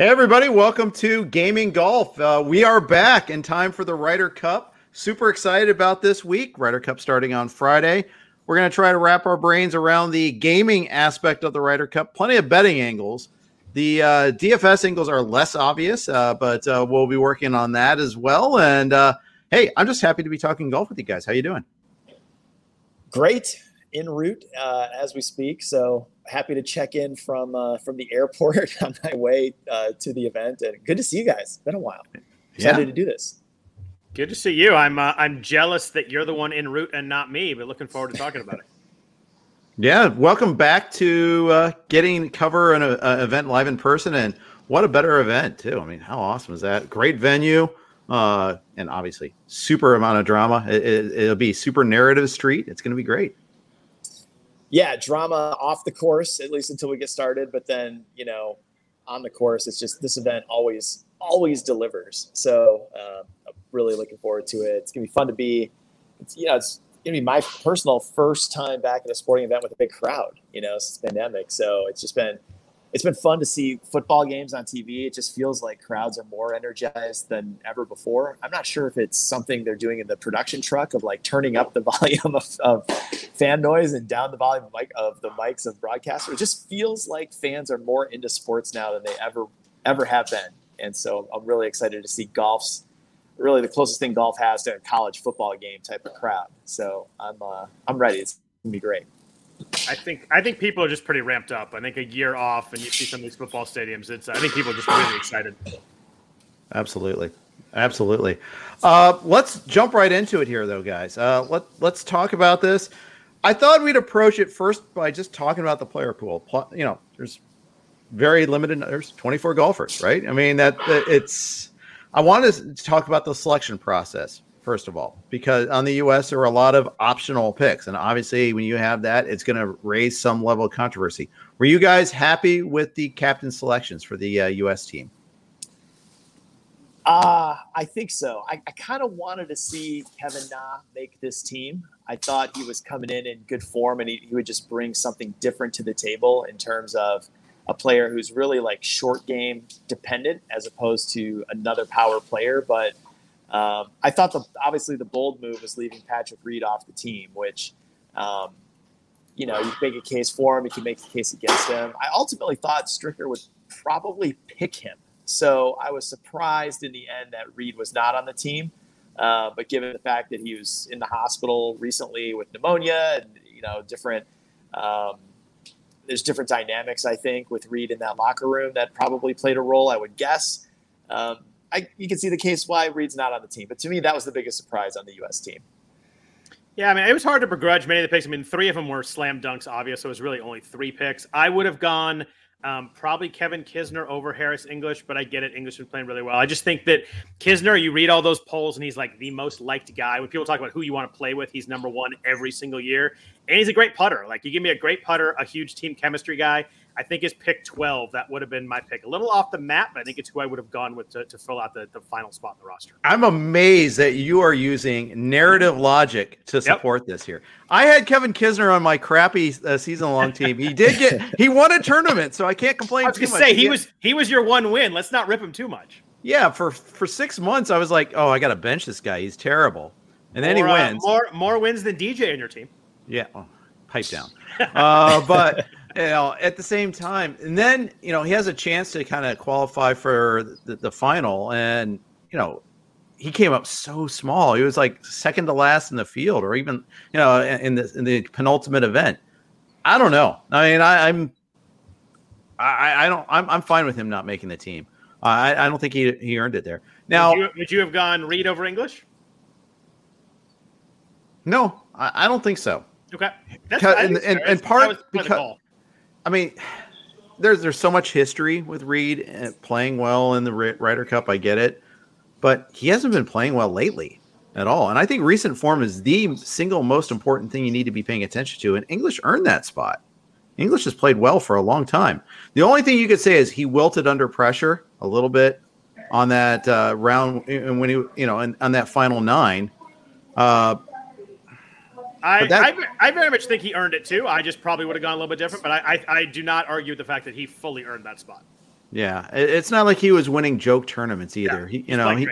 Hey, everybody, welcome to Gaming Golf. Uh, we are back in time for the Ryder Cup. Super excited about this week. Ryder Cup starting on Friday. We're going to try to wrap our brains around the gaming aspect of the Ryder Cup. Plenty of betting angles. The uh, DFS angles are less obvious, uh, but uh, we'll be working on that as well. And uh, hey, I'm just happy to be talking golf with you guys. How you doing? Great en route uh, as we speak. So happy to check in from uh, from the airport on my way uh, to the event, and good to see you guys. It's been a while. Excited yeah. to do this. Good to see you. I'm uh, I'm jealous that you're the one en route and not me, but looking forward to talking about it. Yeah, welcome back to uh, getting cover an uh, event live in person, and what a better event too. I mean, how awesome is that? Great venue, uh, and obviously super amount of drama. It, it, it'll be super narrative street. It's going to be great yeah, drama off the course at least until we get started. But then you know, on the course, it's just this event always always delivers. So uh, I'm really looking forward to it. It's gonna be fun to be. It's you know it's gonna be my personal first time back at a sporting event with a big crowd. You know since pandemic, so it's just been it's been fun to see football games on TV. It just feels like crowds are more energized than ever before. I'm not sure if it's something they're doing in the production truck of like turning up the volume of, of fan noise and down the volume of, mic, of the mics of broadcasters. It just feels like fans are more into sports now than they ever ever have been. And so I'm really excited to see golf's really the closest thing golf has to a college football game type of crowd. So I'm uh, I'm ready. It's gonna be great. I think I think people are just pretty ramped up. I think a year off, and you see some of these football stadiums. It's I think people are just really excited. Absolutely, absolutely. Uh, let's jump right into it here, though, guys. Uh, let Let's talk about this. I thought we'd approach it first by just talking about the player pool. You know, there's very limited. There's 24 golfers, right? I mean that it's. I want to talk about the selection process first of all, because on the US, there are a lot of optional picks. And obviously, when you have that, it's going to raise some level of controversy. Were you guys happy with the captain selections for the uh, US team? Uh, I think so. I, I kind of wanted to see Kevin Na make this team. I thought he was coming in in good form and he, he would just bring something different to the table in terms of a player who's really like short game dependent as opposed to another power player, but um, I thought the obviously the bold move was leaving Patrick Reed off the team, which um, you know you make a case for him, you can make a case against him. I ultimately thought Stricker would probably pick him, so I was surprised in the end that Reed was not on the team. Uh, but given the fact that he was in the hospital recently with pneumonia and you know different. Um, there's different dynamics, I think, with Reed in that locker room that probably played a role. I would guess. Um, I, you can see the case why Reed's not on the team. But to me, that was the biggest surprise on the U.S. team. Yeah, I mean, it was hard to begrudge many of the picks. I mean, three of them were slam dunks, obvious. So it was really only three picks. I would have gone um, probably Kevin Kisner over Harris English, but I get it. English was playing really well. I just think that Kisner, you read all those polls, and he's like the most liked guy. When people talk about who you want to play with, he's number one every single year. And he's a great putter. Like, you give me a great putter, a huge team chemistry guy. I think is pick 12. That would have been my pick. A little off the map, but I think it's who I would have gone with to, to fill out the, the final spot in the roster. I'm amazed that you are using narrative logic to support yep. this here. I had Kevin Kisner on my crappy uh, season long team. He did get he won a tournament, so I can't complain. I was gonna say he was he was your one win. Let's not rip him too much. Yeah, for for six months I was like, oh, I got to bench this guy. He's terrible, and then more, he uh, wins. Uh, more more wins than DJ in your team. Yeah, oh, pipe down. uh, but you know, at the same time, and then you know he has a chance to kind of qualify for the, the final, and you know he came up so small. He was like second to last in the field, or even you know in the in the penultimate event. I don't know. I mean, I, I'm I, I don't I'm I'm fine with him not making the team. I I don't think he he earned it there. Now, would you, would you have gone Reed over English? No, I, I don't think so. Okay, That's, and, and, and part because I mean, there's there's so much history with Reed uh, playing well in the Ryder Cup. I get it, but he hasn't been playing well lately at all. And I think recent form is the single most important thing you need to be paying attention to. And English earned that spot. English has played well for a long time. The only thing you could say is he wilted under pressure a little bit on that uh, round, and when he, you know, and on that final nine. Uh, I, I, I, very much think he earned it too. I just probably would have gone a little bit different, but I, I, I do not argue with the fact that he fully earned that spot. Yeah, it's not like he was winning joke tournaments either. Yeah, he, you know, he,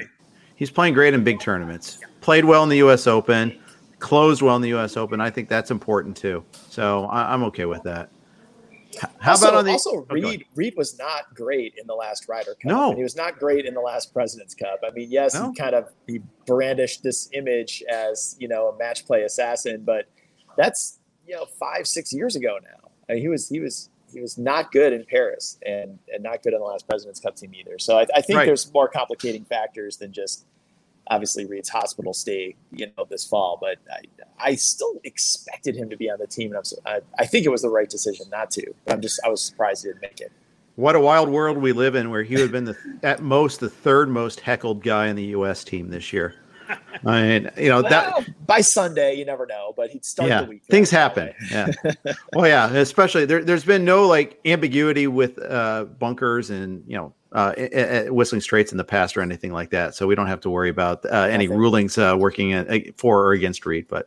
he's playing great in big tournaments. Yeah. Played well in the U.S. Open, closed well in the U.S. Open. I think that's important too. So I, am okay with that. How also, about on the also oh, Reed? Reed was not great in the last Ryder Cup. No, he was not great in the last Presidents Cup. I mean, yes, no. he kind of he brandished this image as you know a match play assassin, but that's you know five six years ago now. I mean, he was he was he was not good in Paris and and not good in the last Presidents Cup team either. So I, I think right. there's more complicating factors than just obviously Reed's hospital stay, you know, this fall. But I, I still expected him to be on the team, and I, I think it was the right decision not to. But I'm just I was surprised he didn't make it. What a wild world we live in, where he would have been the at most the third most heckled guy in the U.S. team this year. I mean, you know well, that by Sunday, you never know, but he'd start yeah, the week. Things happen. Yeah. well, yeah, especially there, has been no like ambiguity with uh, bunkers and you know uh, Whistling Straits in the past or anything like that, so we don't have to worry about uh, any rulings uh, working in, for or against Reed. But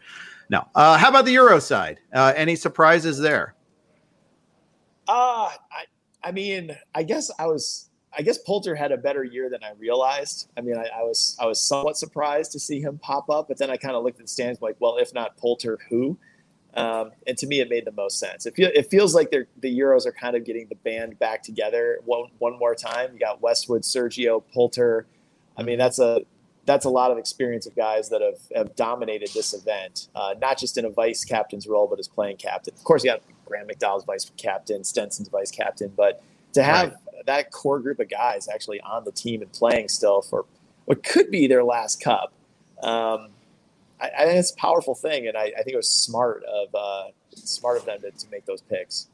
no, uh, how about the Euro side? Uh, any surprises there? Uh, I, I mean, I guess I was I guess Poulter had a better year than I realized. I mean, I, I, was I was somewhat surprised to see him pop up, but then I kind of looked at the stands like, well, if not Poulter, who? Um, and to me, it made the most sense. It, feel, it feels like the Euros are kind of getting the band back together one, one more time. You got Westwood, Sergio, Poulter. I mean, that's a that's a lot of experience of guys that have, have dominated this event, uh, not just in a vice captain's role, but as playing captain. Of course, you got Graham McDowell's vice captain, Stenson's vice captain, but to have right that core group of guys actually on the team and playing still for what could be their last cup. Um, I, I, think it's a powerful thing, and I, I think it was smart of uh, smart of them to, to, make those picks.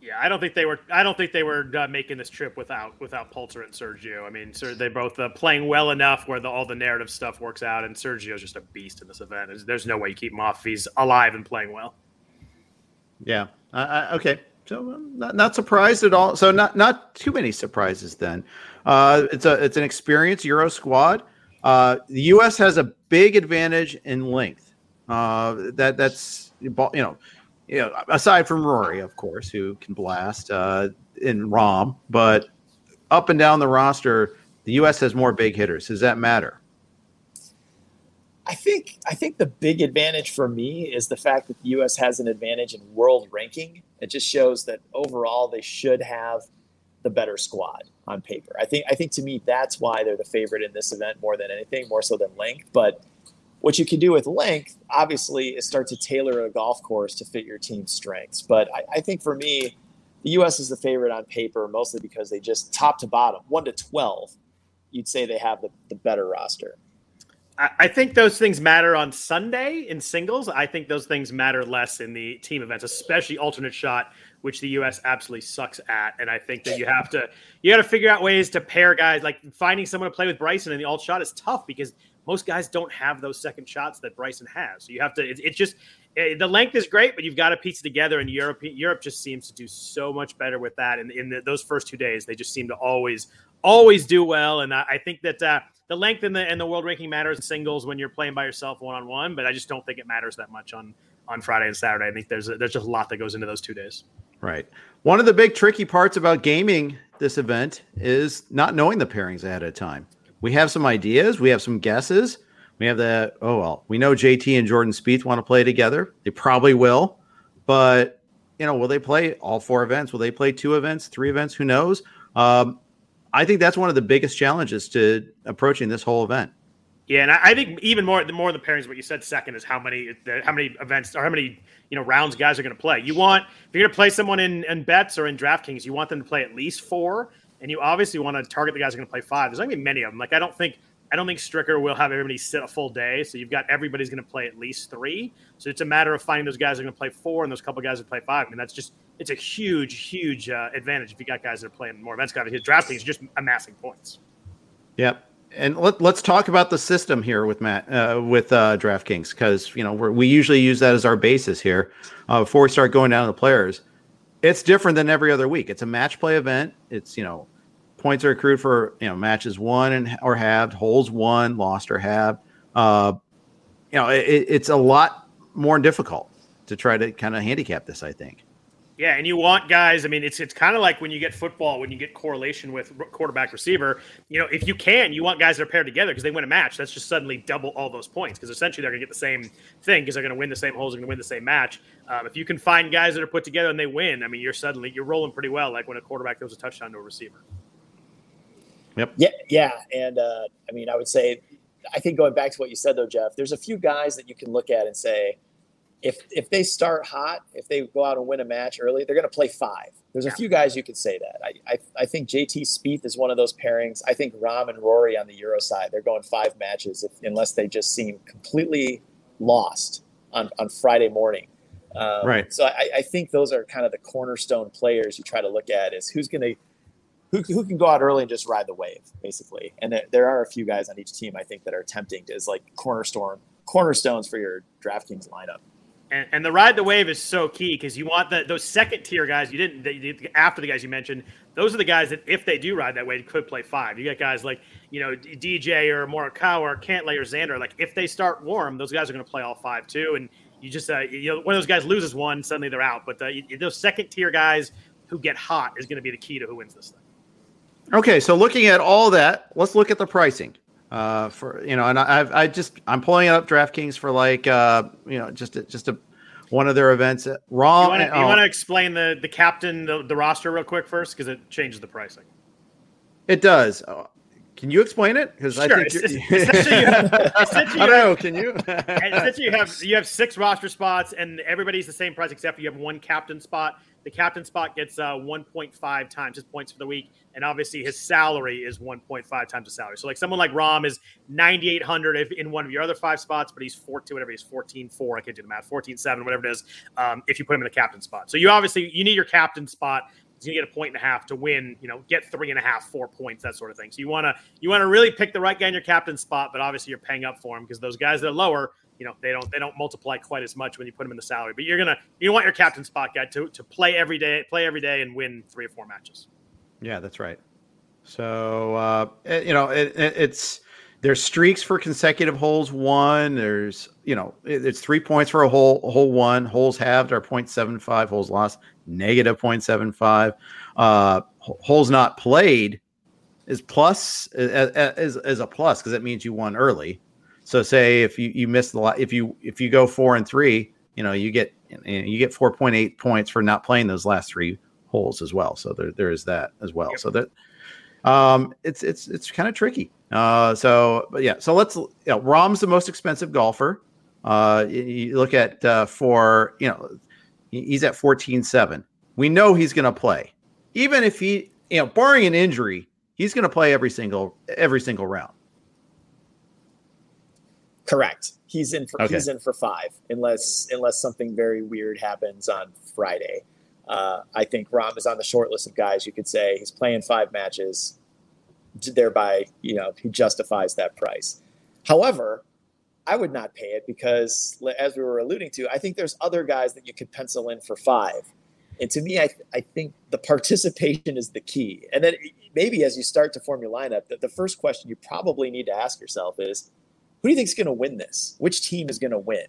Yeah, I don't think they were. I don't think they were uh, making this trip without without Poulter and Sergio. I mean, sir, they both uh, playing well enough where the, all the narrative stuff works out, and Sergio's just a beast in this event. There's, there's no way you keep him off if he's alive and playing well. Yeah. okay. So um, not, not surprised at all. So not not too many surprises then. Uh, it's a it's an experienced Euro squad. Uh, the U.S. has a big advantage in length. Uh, that that's you know, you know, aside from Rory, of course, who can blast uh, in Rahm, but up and down the roster, the U.S. has more big hitters. Does that matter? I think I think the big advantage for me is the fact that the U.S. has an advantage in world ranking. It just shows that overall they should have the better squad on paper. I think I think to me that's why they're the favorite in this event more than anything, more so than length. But what you can do with length, obviously, is start to tailor a golf course to fit your team's strengths. But I, I think for me, the U.S. is the favorite on paper, mostly because they just top to bottom, one to twelve, you'd say they have the, the better roster. I think those things matter on Sunday in singles. I think those things matter less in the team events, especially alternate shot, which the U.S. absolutely sucks at. And I think that you have to you got to figure out ways to pair guys. Like finding someone to play with Bryson in the alt shot is tough because most guys don't have those second shots that Bryson has. So you have to. It's, it's just eh, the length is great, but you've got to piece it together. And Europe, Europe just seems to do so much better with that. And in, the, those first two days, they just seem to always, always do well. And I, I think that uh, the length and the and the world ranking matters singles when you're playing by yourself one on one. But I just don't think it matters that much on on Friday and Saturday. I think there's a, there's just a lot that goes into those two days. Right. One of the big tricky parts about gaming this event is not knowing the pairings ahead of time. We have some ideas, we have some guesses. We have the oh well, we know JT and Jordan Spieth want to play together. They probably will, but you know, will they play all four events? Will they play two events, three events? Who knows? Um, I think that's one of the biggest challenges to approaching this whole event. Yeah, and I think even more the more the pairings, what you said second is how many how many events or how many you know rounds guys are going to play. You want if you're going to play someone in, in bets or in DraftKings, you want them to play at least four, and you obviously want to target the guys who are going to play five. There's not going to be many of them. Like I don't think I don't think Stricker will have everybody sit a full day. So you've got everybody's going to play at least three. So it's a matter of finding those guys that are going to play four and those couple guys that play five. I mean, that's just it's a huge, huge uh, advantage if you got guys that are playing more events. His DraftKings is just amassing points. Yep. And let, us talk about the system here with Matt uh, with uh, DraftKings because you know we usually use that as our basis here uh, before we start going down to the players. It's different than every other week. It's a match play event. It's you know points are accrued for you know matches won and or halved, holes won, lost or halved. Uh, you know, it, it's a lot more difficult to try to kind of handicap this. I think. Yeah, and you want guys. I mean, it's it's kind of like when you get football, when you get correlation with quarterback receiver. You know, if you can, you want guys that are paired together because they win a match. That's just suddenly double all those points because essentially they're going to get the same thing because they're going to win the same holes, they're going to win the same match. Um, if you can find guys that are put together and they win, I mean, you're suddenly you're rolling pretty well. Like when a quarterback throws a touchdown to a receiver. Yep. Yeah, yeah, and uh, I mean, I would say, I think going back to what you said though, Jeff, there's a few guys that you can look at and say, if if they start hot, if they go out and win a match early, they're going to play five. There's yeah. a few guys you could say that. I, I, I think JT Spieth is one of those pairings. I think Rahm and Rory on the Euro side, they're going five matches if, unless they just seem completely lost on, on Friday morning. Um, right. So I, I think those are kind of the cornerstone players you try to look at is who's going to who, who can go out early and just ride the wave, basically. And there, there are a few guys on each team I think that are tempting as like cornerstone cornerstones for your DraftKings lineup. And, and the ride the wave is so key because you want the, those second tier guys you didn't after the guys you mentioned. Those are the guys that if they do ride that wave could play five. You got guys like you know DJ or Morikawa or Cantlay or Xander. Like if they start warm, those guys are going to play all five too. And you just uh, you know one of those guys loses one, suddenly they're out. But the, those second tier guys who get hot is going to be the key to who wins this thing. Okay, so looking at all that, let's look at the pricing. Uh, for you know, and I've I just I'm pulling up DraftKings for like uh, you know just a, just a one of their events. Wrong. You want to oh. explain the the captain the, the roster real quick first because it changes the pricing. It does. Uh, can you explain it? Because sure. I think essentially you have, essentially I don't know. Can you? essentially, you have you have six roster spots, and everybody's the same price except for you have one captain spot. The captain spot gets uh, 1.5 times his points for the week, and obviously his salary is 1.5 times his salary. So like someone like Rahm is 9,800 if in one of your other five spots, but he's 14 whatever he's 14.4. I can't do the math. 14.7 whatever it is. Um, if you put him in the captain spot, so you obviously you need your captain spot. He's gonna get a point and a half to win. You know, get three and a half, four points, that sort of thing. So you wanna you wanna really pick the right guy in your captain spot, but obviously you're paying up for him because those guys that are lower you know they don't they don't multiply quite as much when you put them in the salary. But you're gonna you want your captain spot guy to to play every day, play every day, and win three or four matches. Yeah, that's right. So uh, it, you know it, it, it's there's streaks for consecutive holes won. There's you know it's three points for a hole hole one. Holes halved are 0.75. Holes lost negative 0.75. Uh, holes not played is plus is, is a plus because it means you won early. So say if you you miss the lot, if you if you go four and three, you know you get you get four point eight points for not playing those last three holes as well. So there there is that as well. Yep. So that um it's it's it's kind of tricky. Uh so but yeah, so let's you know, Rahm's the most expensive golfer. Uh you, you look at uh for you know he's at 14-7. We know he's gonna play. Even if he you know, barring an injury, he's gonna play every single every single round. Correct. He's in for okay. he's in for five unless unless something very weird happens on Friday. Uh, I think Rahm is on the short list of guys you could say he's playing five matches, thereby you know he justifies that price. However, I would not pay it because, as we were alluding to, I think there's other guys that you could pencil in for five. And to me, I, I think the participation is the key. And then maybe as you start to form your lineup, the, the first question you probably need to ask yourself is, who do you think is going to win this? Which team is going to win?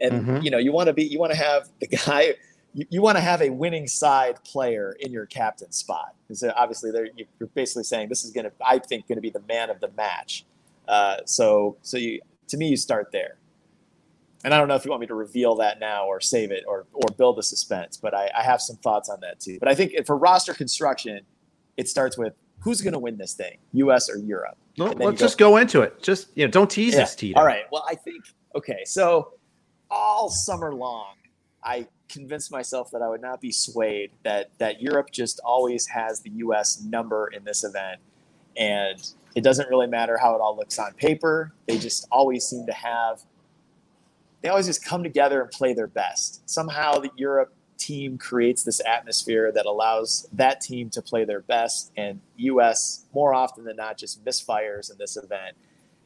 And mm-hmm. you know, you want to be, you want to have the guy, you, you want to have a winning side player in your captain spot. Because obviously, you're basically saying this is going to, I think, going to be the man of the match. Uh, so, so you, to me, you start there. And I don't know if you want me to reveal that now or save it or or build the suspense, but I, I have some thoughts on that too. But I think for roster construction, it starts with who's going to win this thing, U.S. or Europe. Well, let's go, just go into it. Just you know, don't tease yeah. us, Tito. All right. Well, I think okay. So all summer long, I convinced myself that I would not be swayed that that Europe just always has the U.S. number in this event, and it doesn't really matter how it all looks on paper. They just always seem to have they always just come together and play their best. Somehow the Europe team creates this atmosphere that allows that team to play their best, and US more often than not just misfires in this event.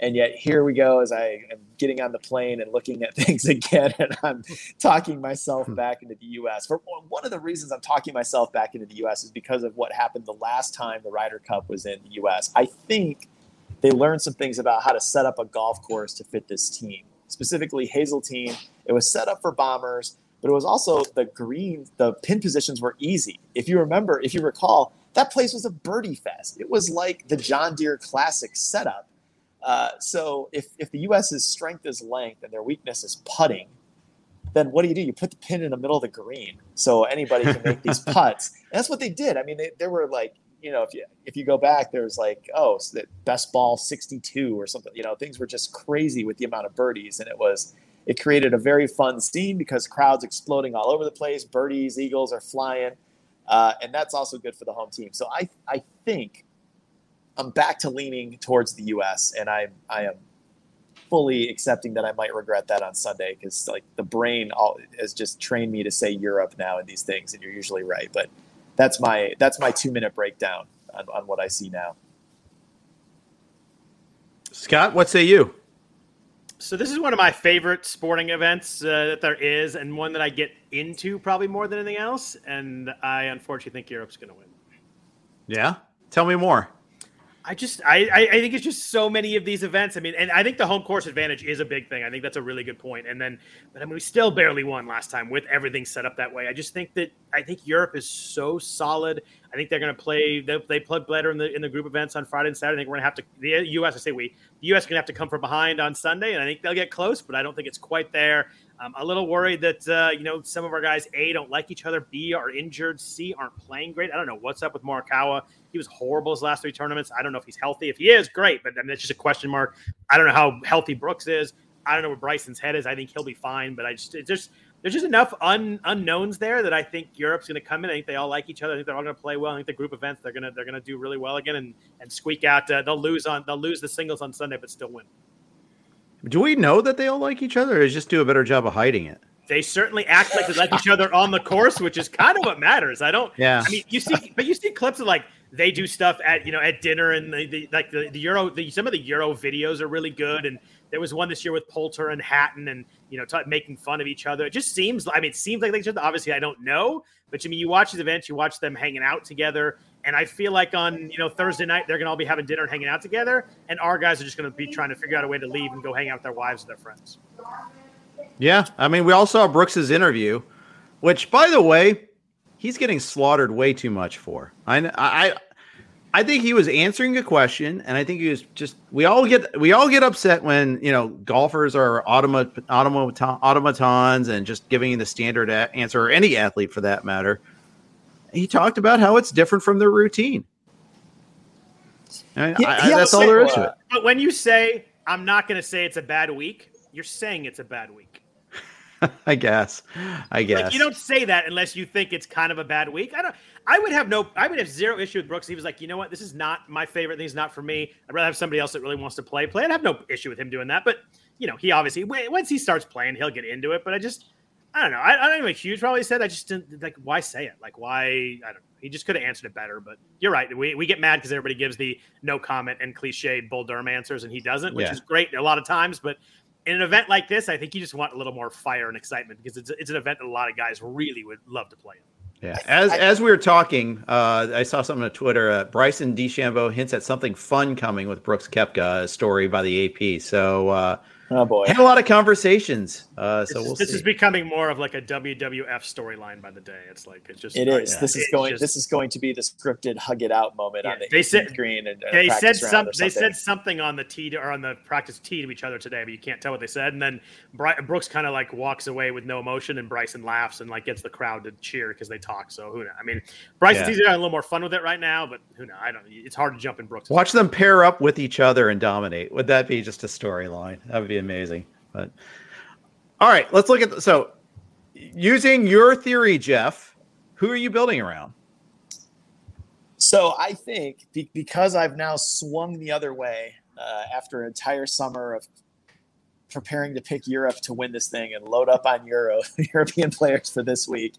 And yet here we go as I am getting on the plane and looking at things again, and I'm talking myself hmm. back into the U.S. For one of the reasons I'm talking myself back into the U.S. is because of what happened the last time the Ryder Cup was in the U.S. I think they learned some things about how to set up a golf course to fit this team specifically Hazeltine. It was set up for bombers, but it was also the green, the pin positions were easy. If you remember, if you recall, that place was a birdie fest. It was like the John Deere Classic setup. Uh, so if, if the U.S.'s strength is length and their weakness is putting, then what do you do? You put the pin in the middle of the green so anybody can make these putts. And that's what they did. I mean, they, there were like you know, if you if you go back, there's like, oh, so best ball 62 or something. You know, things were just crazy with the amount of birdies, and it was it created a very fun scene because crowds exploding all over the place, birdies, eagles are flying, uh, and that's also good for the home team. So I I think I'm back to leaning towards the U.S. and I I am fully accepting that I might regret that on Sunday because like the brain all, has just trained me to say Europe now in these things, and you're usually right, but that's my that's my two minute breakdown on, on what I see now. Scott, what say you? So this is one of my favorite sporting events uh, that there is, and one that I get into probably more than anything else. And I unfortunately think Europe's going to win. Yeah, tell me more. I just I, I think it's just so many of these events. I mean, and I think the home course advantage is a big thing. I think that's a really good point. And then, but I mean, we still barely won last time with everything set up that way. I just think that I think Europe is so solid. I think they're going to play. They, they played better in the in the group events on Friday and Saturday. I think we're going to have to the U.S. I say we the U.S. going to have to come from behind on Sunday, and I think they'll get close, but I don't think it's quite there. I'm a little worried that uh, you know some of our guys A don't like each other, B are injured, C aren't playing great. I don't know what's up with Morikawa. He was horrible his last three tournaments. I don't know if he's healthy. If he is, great, but I mean, that's just a question mark. I don't know how healthy Brooks is. I don't know where Bryson's head is. I think he'll be fine, but I just it's just there's just enough un, unknowns there that I think Europe's going to come in. I think they all like each other. I think they're all going to play well. I think the group events they're going to they're going to do really well again and and squeak out. Uh, they'll lose on they'll lose the singles on Sunday, but still win. Do we know that they all like each other, or just do a better job of hiding it? They certainly act like they like each other on the course, which is kind of what matters. I don't. Yeah. I mean, you see, but you see clips of like they do stuff at you know at dinner and the, the like the, the Euro. The, some of the Euro videos are really good, and there was one this year with Poulter and Hatton, and you know t- making fun of each other. It just seems. I mean, it seems like they other. Obviously, I don't know, but I mean, you watch these events, you watch them hanging out together. And I feel like on you know Thursday night they're gonna all be having dinner and hanging out together, and our guys are just gonna be trying to figure out a way to leave and go hang out with their wives and their friends. Yeah, I mean, we all saw Brooks's interview, which, by the way, he's getting slaughtered way too much for. I, I, I think he was answering a question, and I think he was just. We all get we all get upset when you know golfers are automat, automaton, automatons and just giving the standard answer, or any athlete for that matter. He talked about how it's different from their routine. I, I, that's all there is to it. But when you say, "I'm not going to say it's a bad week," you're saying it's a bad week. I guess. I guess. Like, you don't say that unless you think it's kind of a bad week. I don't. I would have no. I would have zero issue with Brooks. He was like, you know what, this is not my favorite thing. It's not for me. I'd rather have somebody else that really wants to play. Play. I'd have no issue with him doing that. But you know, he obviously once he starts playing, he'll get into it. But I just, I don't know. I, I don't know. Huge probably said. I just didn't like. Why say it? Like why? I don't. know. He just could have answered it better. But you're right. We, we get mad because everybody gives the no comment and cliche Bull Durham answers, and he doesn't, which yeah. is great a lot of times. But in an event like this, I think you just want a little more fire and excitement because it's, it's an event that a lot of guys really would love to play in. Yeah. As I, as we were talking, uh, I saw something on Twitter. Uh, Bryson DeChambeau hints at something fun coming with Brooks Koepka, a story by the AP. So uh, Oh boy, had a lot of conversations. Uh, so this, we'll this see. is becoming more of like a WWF storyline by the day. It's like it's just it is. Yeah. This is It's going. just- this is going to be the scripted hug it out moment Yeah, on the they said- green and, and they said some. or They something. said something on the tee to, or on the practice tee to each other today, but you can't tell what they said. And then Bry- Brooks kind of like walks away with no emotion, and Bryson laughs and like gets the crowd to cheer because they talk. So who knows? I mean, Bryson's Yeah. easy to a little more fun with it right now, but who knows? I don't. It's hard to jump in Brooks. Watch them pair up with each other and dominate. Would that be just a storyline? That would be amazing. But all right, let's look at the, so using your theory, Jeff. Who are you building around? So I think be- because I've now swung the other way uh, after an entire summer of preparing to pick Europe to win this thing and load up on Euro European players for this week,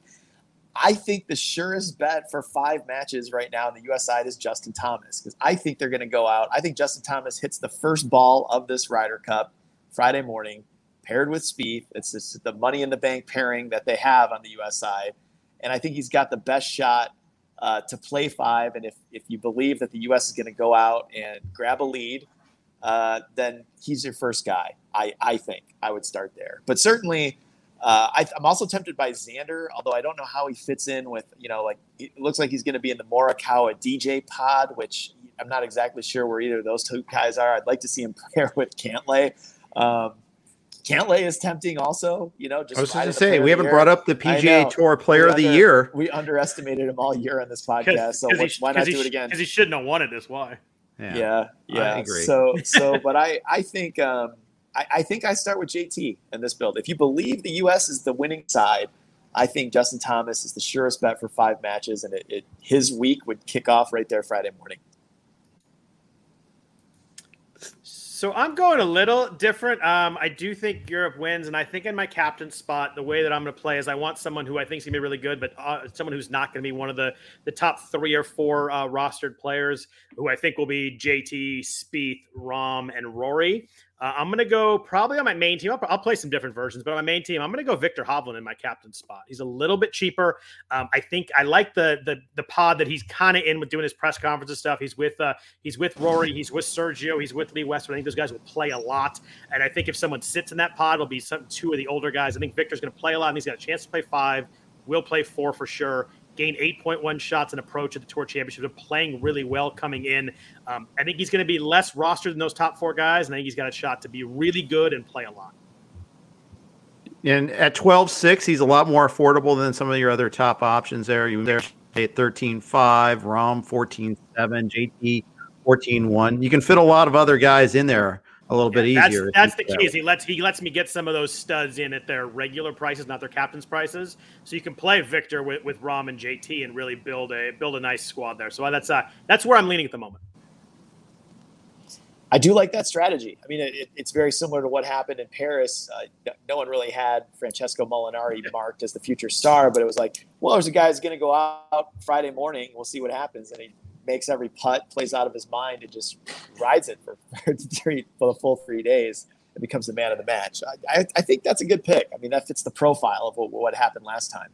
I think the surest bet for five matches right now on the U.S. side is Justin Thomas because I think they're going to go out. I think Justin Thomas hits the first ball of this Ryder Cup Friday morning, paired with Spieth. It's just the money in the bank pairing that they have on the U.S. side, and I think he's got the best shot uh, to play five. And if, if you believe that the U.S. is going to go out and grab a lead, uh, then he's your first guy. I, I think I would start there. But certainly, uh, I, I'm also tempted by Xander, although I don't know how he fits in with, you know, like it looks like he's going to be in the Morikawa DJ pod, which I'm not exactly sure where either of those two guys are. I'd like to see him pair with Cantlay. Um, Cantlay is tempting also, you know, just I was ride just going to say we haven't brought up the PGA. Tour Player We of the under- Year. We underestimated him all year on this podcast, so Because why not do it again? Because he shouldn't have won it. Is why. Yeah, yeah. I agree. So, so, but I, I think, um, I, I think I start with JT in this build. If you believe the U.S. is the winning side, I think Justin Thomas is the surest bet for five matches, and it, it his week would kick off right there Friday morning. So I'm going a little different. Um, I do think Europe wins, and I think in my captain spot, the way that I'm going to play is I want someone who I think is going to be really good, but uh, someone who's not going to be one of the the top three or four uh, rostered players, who I think will be JT, Spieth, Rahm, and Rory. Uh, I'm going to go probably on my main team. I'll, I'll play some different versions, but on my main team, I'm going to go Viktor Hovland in my captain spot. He's a little bit cheaper. Um, I think I like the the the pod that he's kind of in with doing his press conferences stuff. He's with uh, he's with Rory, he's with Sergio, he's with Lee Westwood. I think those guys will play a lot, and I think if someone sits in that pod, it'll be some two of the older guys. I think Viktor's going to play a lot, and he's got a chance to play five. We'll play four for sure. Gained 8.1 shots in approach at the Tour Championship. Been playing really well coming in. Um, I think he's going to be less rostered than those top four guys, and I think he's got a shot to be really good and play a lot. And at 12.6, he's a lot more affordable than some of your other top options there. You there at 13.5, Rahm 14.7, JT 14.1. You can fit a lot of other guys in there a little bit easier. if that's the you key. Is he lets he lets me get some of those studs in at their regular prices, not their captain's prices. So you can play Viktor with, with Rahm and JT and really build a build a nice squad there. So that's uh that's where I'm leaning at the moment. I do like that strategy. I mean, it, it, it's very similar to what happened in Paris. Uh, no- no one really had Francesco Molinari marked as the future star, but it was like, well, there's a guy who's going to go out Friday morning. We'll see what happens, and he makes every putt, plays out of his mind, and just rides it for three, for the full three days and becomes the man of the match. I, I, I think that's a good pick. I mean, that fits the profile of what, what happened last time.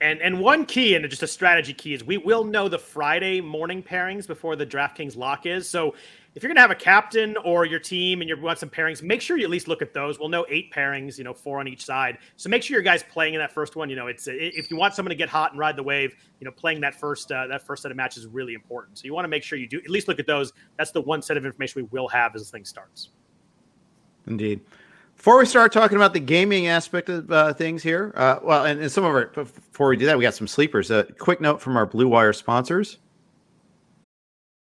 And and one key and just a strategy key is we will know the Friday morning pairings before the DraftKings lock is. So if you're gonna have a captain or your team and you want some pairings, make sure you at least look at those. We'll know eight pairings, you know, four on each side. So make sure your guys playing in that first one. You know, it's if you want someone to get hot and ride the wave, you know, playing that first uh, that first set of matches is really important. So you want to make sure you do at least look at those. That's the one set of information we will have as this thing starts. Indeed. Before we start talking about the gaming aspect of uh, things here, uh, well, and, and some of our, before we do that, we got some sleepers. A quick note from our Blue Wire sponsors.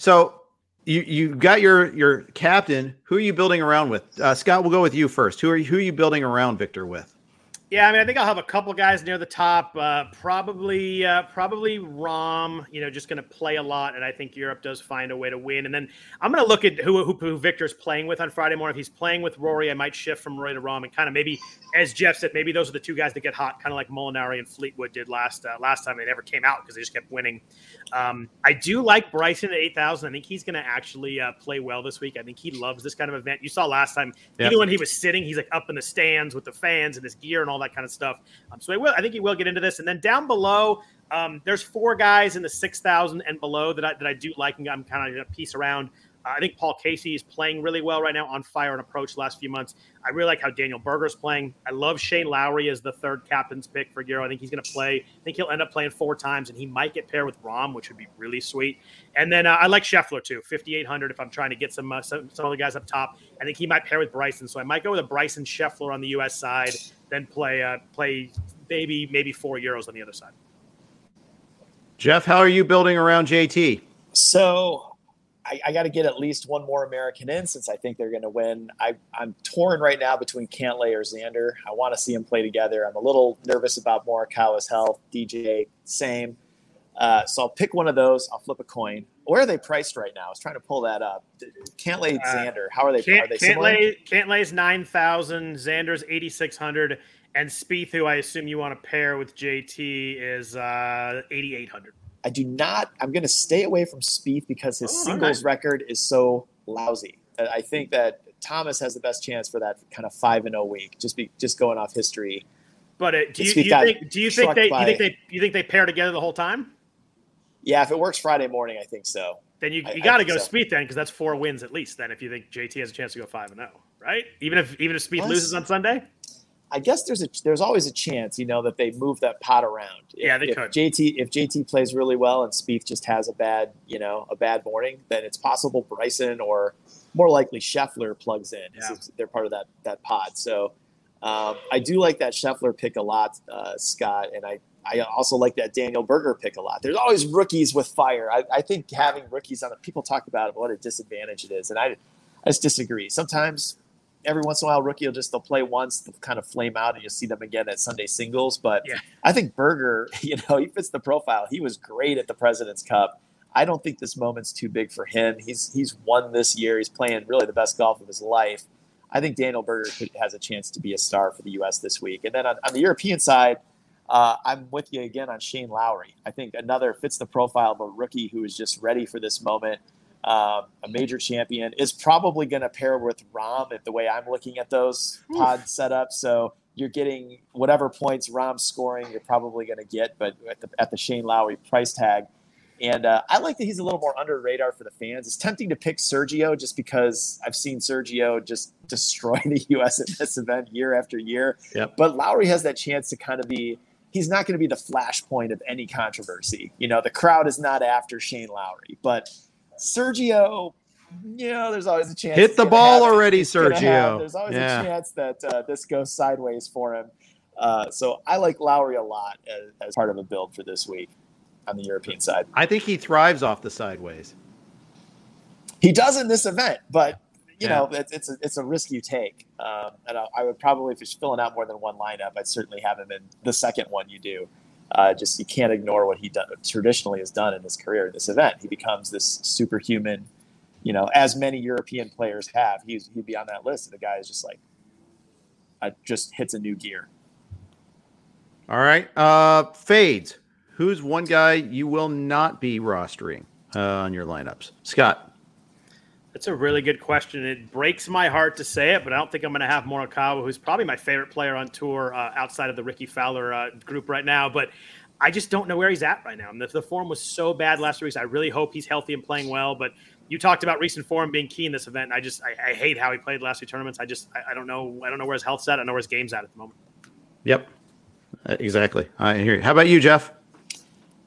So you you got your your captain. Who are you building around with? Uh, Scott, we'll go with you first. Who are who are you building around Viktor with? Yeah, I mean, I think I'll have a couple guys near the top. Uh, probably, uh, probably Rahm. You know, just going to play a lot, and I think Europe does find a way to win. And then I'm going to look at who, who, who Viktor's playing with on Friday morning. If he's playing with Rory, I might shift from Rory to Rahm, and kind of maybe, as Jeff said, maybe those are the two guys that get hot, kind of like Molinari and Fleetwood did last uh, last time. They never came out because they just kept winning. Um, I do like Bryson at eight thousand. I think he's going to actually uh, play well this week. I think he loves this kind of event. You saw last time, yep. even when he was sitting, he's like up in the stands with the fans and his gear and all that kind of stuff. Um, so I will. I think he will get into this. And then down below, um, there's four guys in the six thousand and below that I, that I do like, and I'm kind of going to piece around. Uh, I think Paul Casey is playing really well right now, on fire and approach last few months. I really like how Daniel Berger's playing. I love Shane Lowry as the third captain's pick for Giro. I think he's going to play. I think he'll end up playing four times, and he might get paired with Rahm, which would be really sweet. And then uh, I like Scheffler too, 5,800 if I'm trying to get some, uh, some some other guys up top. I think he might pair with Bryson, so I might go with a Bryson Scheffler on the U.S. side, then play uh, play maybe maybe four euros on the other side. Jeff, how are you building around JT? So I, I got to get at least one more American in since I think they're going to win. I, am torn right now between Cantlay or Xander. I want to see them play together. I'm a little nervous about Morikawa's health. DJ, same. Uh, so I'll pick one of those. I'll flip a coin. Where are they priced right now? I was trying to pull that up. Cantlay, uh, Xander. How are they? Can't, are they Cantlay, Cantlay's nine thousand. Xander's eighty six hundred. And Spieth, who I assume you want to pair with JT, is uh, 8,800. I do not. I'm going to stay away from Spieth because his oh, singles right. record is so lousy. I think that Thomas has the best chance for that kind of five and zero oh week. Just be just going off history. But it, do, you, do, you think, do you think they you think they you think they pair together the whole time? Yeah, if it works Friday morning, I think so. Then you, you got to go so. Spieth then because that's four wins at least. Then if you think JT has a chance to go five and zero, oh, right? Even if even if Spieth loses on Sunday. I guess there's a there's always a chance, you know, that they move that pot around. Yeah, they if could. JT if JT plays really well and Spieth just has a bad, you know, a bad morning, then it's possible Bryson or more likely Scheffler plugs in. Yeah. They're part of that that pod. So um, I do like that Scheffler pick a lot, uh, Scott, and I I also like that Daniel Berger pick a lot. There's always rookies with fire. I, I think having rookies on it, people talk about it, what a disadvantage it is, and I I just disagree. Sometimes every once in a while, rookie will just they'll play once, they'll kind of flame out, and you'll see them again at Sunday singles. But yeah. I think Berger, you know, he fits the profile. He was great at the President's Cup. I don't think this moment's too big for him. He's he's won this year. He's playing really the best golf of his life. I think Daniel Berger could, has a chance to be a star for the U.S. this week. And then on, on the European side, uh, I'm with you again on Shane Lowry. I think another fits the profile of a rookie who is just ready for this moment um, a major champion, is probably going to pair with Rahm if the way I'm looking at those Oof. pod setups. So you're getting whatever points Rahm's scoring, you're probably going to get, but at the, at the Shane Lowry price tag. And uh, I like that he's a little more under radar for the fans. It's tempting to pick Sergio just because I've seen Sergio just destroy the U.S. at this event year after year. Yep. But Lowry has that chance to kind of be. He's not going to be the flashpoint of any controversy. You know, the crowd is not after Shane Lowry, but Sergio, you know, there's always a chance. Hit the ball already, Sergio. There's always yeah. a chance that uh, this goes sideways for him. Uh, so I like Lowry a lot as, as, part of a build for this week on the European side. I think he thrives off the sideways. He does in this event, but you yeah. know, it's it's a, it's a risk you take. Um, and I, I, would probably, if you're filling out more than one lineup, I'd certainly have him in the second one you do. uh, just you can't ignore what he done, traditionally has done in his career in this event. He becomes this superhuman, you know, as many European players have. He's he'd be on that list. And The guy is just like, uh, just hits a new gear. All right, uh, fades. Who's one guy you will not be rostering uh, on your lineups, Scott? That's a really good question. It breaks my heart to say it, but I don't think I'm going to have Morikawa, who's probably my favorite player on tour uh, outside of the Rickie Fowler uh, group right now. But I just don't know where he's at right now. And the, the form was so bad last week. I really hope he's healthy and playing well. But you talked about recent form being key in this event. I just I, I hate how he played last two tournaments. I just I, I, don't know I don't know where his health's at. I know where his game's at at the moment. Yep, uh, exactly. I hear you. How about you, Jeff?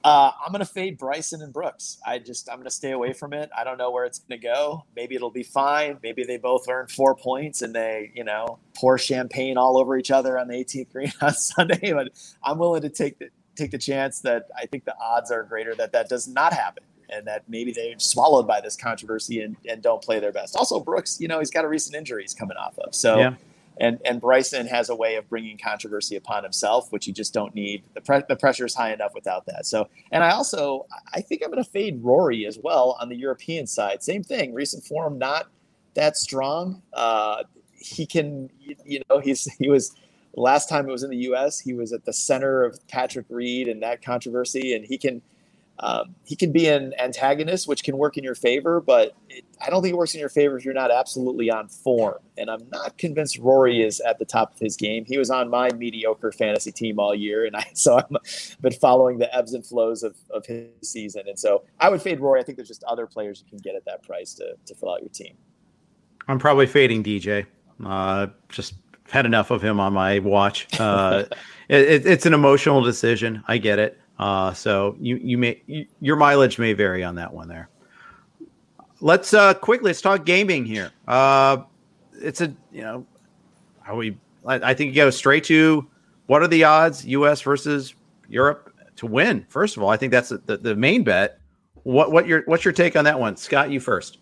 Uh, I'm going to fade Bryson and Brooks. I just I'm going to stay away from it. I don't know where it's going to go. Maybe it'll be fine. Maybe they both earn four points and they you know pour champagne all over each other on the 18th green on Sunday. But I'm willing to take the take the chance that I think the odds are greater that that does not happen and that maybe they're swallowed by this controversy and, and don't play their best. Also, Brooks, you know, he's got a recent injury he's coming off of. So. Yeah and and Bryson has a way of bringing controversy upon himself, which you just don't need. The pre- the pressure is high enough without that. So, and I also I think I'm going to fade Rory as well on the European side. Same thing, recent form not that strong. Uh, he can, you know, he's he was last time it was in the U.S. He was at the center of Patrick Reed and that controversy, and he can um, he can be an antagonist, which can work in your favor, but it, I don't think it works in your favor if you're not absolutely on form. And I'm not convinced Rory is at the top of his game. He was on my mediocre fantasy team all year, and I so I've been following the ebbs and flows of, of his season. And so I would fade Rory. I think there's just other players you can get at that price to, to fill out your team. I'm probably fading DJ. Uh, just had enough of him on my watch. Uh, it, it's an emotional decision. I get it. Uh, so you you may you, your mileage may vary on that one there. Let's uh quickly let's talk gaming here. Uh, it's a you know how we I, I think you go straight to what are the odds U.S. versus Europe to win? First of all, I think that's the, the main bet. What what your what's your take on that one, Scott? You first.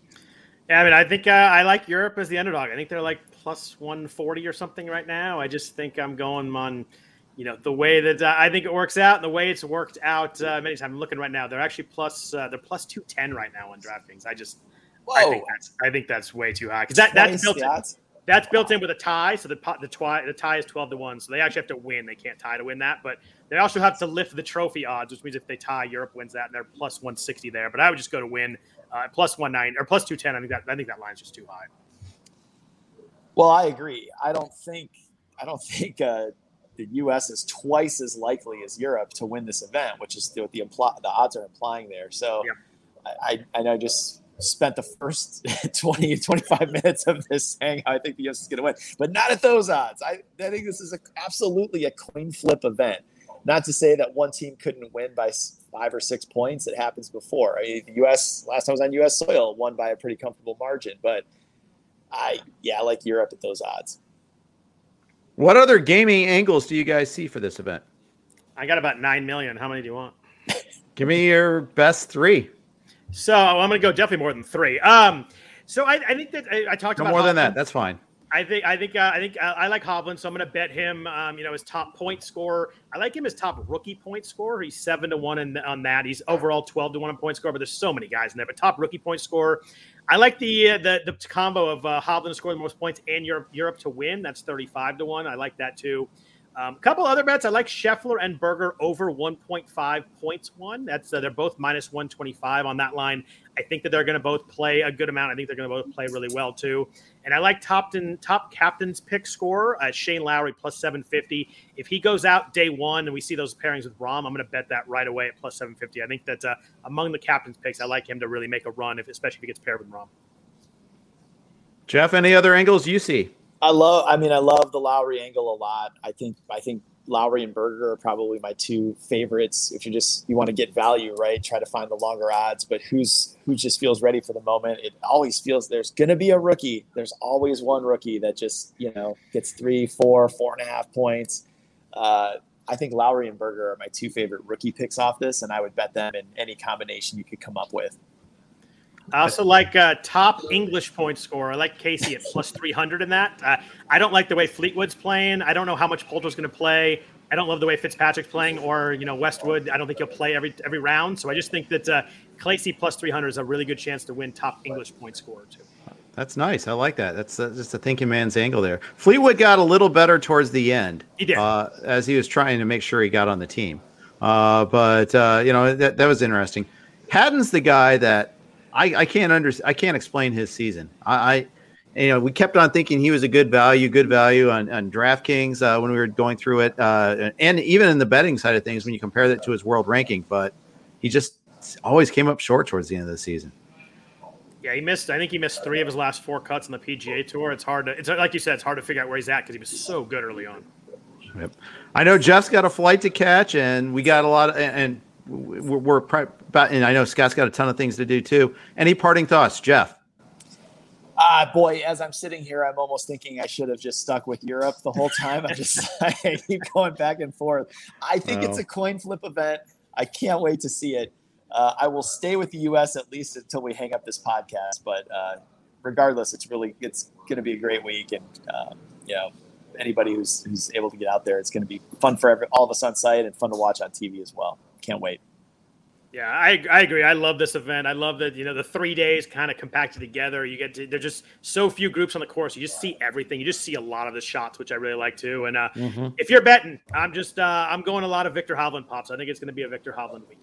Yeah, I mean, I think uh, I like Europe as the underdog. I think they're like plus one forty or something right now. I just think I'm going on you know the way that uh, I think it works out and the way it's worked out uh, many times. I'm looking right now; they're actually plus uh, they're plus two ten right now on DraftKings. I just Whoa. I think that's I think that's way too high because that, that's built in, that's built in with a tie. So the the tie the tie is twelve to one. So they actually have to win. They can't tie to win that, but they also have to lift the trophy odds, which means if they tie, Europe wins that, and they're plus one sixty there. But I would just go to win uh, plus one nine or plus two ten. I think that I think that line's just too high. Well, I agree. I don't think I don't think uh, the U.S. is twice as likely as Europe to win this event, which is what the impl- the odds are implying there. So yeah. I, I, I just spent the first 20, 25 minutes of this saying how I think the U.S. is going to win, but not at those odds. I, I think this is a, absolutely a coin flip event. Not to say that one team couldn't win by five or six points. It happens before. I mean, the U.S. last time I was on U.S. soil won by a pretty comfortable margin, but I yeah, I like Europe at those odds. What other gaming angles do you guys see for this event? I got about nine million. How many do you want? Give me your best three. So I'm going to go definitely more than three. Um, so I, I think that I, I talked no about more than that. That's fine. I think I think uh, I think uh, I like Hovland, so I'm going to bet him. Um, you know, his top point score. I like him as top rookie point score. He's seven to one in, on that. He's overall twelve to one in point score. But there's so many guys in there. But top rookie point score. I like the uh, the the combo of uh, Hovland score the most points and Europe Europe to win. That's thirty five to one. I like that too. A um, couple other bets. I like Scheffler and Berger over 1.5 points one. That's uh, they're both minus 125 on that line. I think that they're going to both play a good amount. I think they're going to both play really well too. And I like top top captain's pick score uh, Shane Lowry plus 750. If he goes out day one and we see those pairings with Rahm, I'm going to bet that right away at plus 750. I think that uh, among the captain's picks, I like him to really make a run, if especially if he gets paired with Rahm. Jeff, any other angles you see? I love. I mean, I love the Lowry angle a lot. I think. I think Lowry and Berger are probably my two favorites. If you just you want to get value, right? Try to find the longer odds. But who's who just feels ready for the moment? It always feels there's to be a rookie. There's always one rookie that just you know gets three, four, four and a half points. Uh, I think Lowry and Berger are my two favorite rookie picks off this, and I would bet them in any combination you could come up with. I also like uh, top English point score. I like Casey at plus 300 in that. Uh, I don't like the way Fleetwood's playing. I don't know how much Poulter's going to play. I don't love the way Fitzpatrick's playing, or you know Westwood. I don't think he'll play every every round. So I just think that uh, Casey plus 300 is a really good chance to win top English point scorer too. That's nice. I like that. That's uh, just a thinking man's angle there. Fleetwood got a little better towards the end. He did. Uh, as he was trying to make sure he got on the team. Uh, but uh, you know that that was interesting. Hatton's the guy that I, I can't under I can't explain his season. I, I, you know we kept on thinking he was a good value, good value on, on DraftKings uh, when we were going through it, uh, and even in the betting side of things when you compare that to his world ranking. But he just always came up short towards the end of the season. Yeah, he missed. I think he missed three of his last four cuts on the PGA Tour. It's hard to. It's like you said. It's hard to figure out where he's at because he was so good early on. Yep. I know Jeff's got a flight to catch, and we got a lot of, and we're, we're about, and I know Scott's got a ton of things to do too. Any parting thoughts, Jeff? Ah, uh, boy, as I'm sitting here, I'm almost thinking I should have just stuck with Europe the whole time. I just I keep going back and forth. I think it's a coin flip event. I can't wait to see it. Uh, I will stay with the U.S. at least until we hang up this podcast. But uh, regardless, it's really it's going to be a great week, and um, you know anybody who's who's able to get out there, it's going to be fun for every, all of us on site and fun to watch on TV as well. Can't wait. Yeah, I, I agree. I love this event. I love that you know the three days kind of compacted together. You get to there's just so few groups on the course. You just see everything. You just see a lot of the shots, which I really like too. And uh, mm-hmm. if you're betting, I'm just uh, I'm going a lot of Viktor Hovland pops. I think it's going to be a Viktor Hovland week.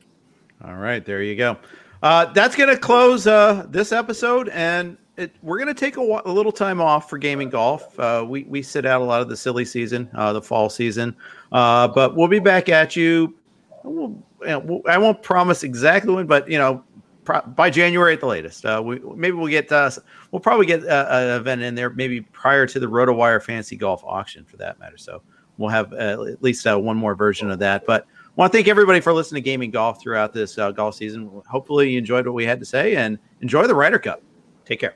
All right, there you go. Uh, that's going to close uh, this episode, and it, we're going to take a, a, little time off for gaming golf. Uh, we we sit out a lot of the silly season, uh, the fall season, uh, but we'll be back at you. We'll, you know, I won't promise exactly when, but you know, pro- by January at the latest. Uh, we maybe we'll get we'll probably get an event in there maybe prior to the RotoWire Fantasy Golf auction for that matter. So we'll have at least one more version of that, but want to thank everybody for listening to Gaming Golf throughout this uh, golf season. Hopefully, you enjoyed what we had to say and enjoy the Ryder Cup. Take care.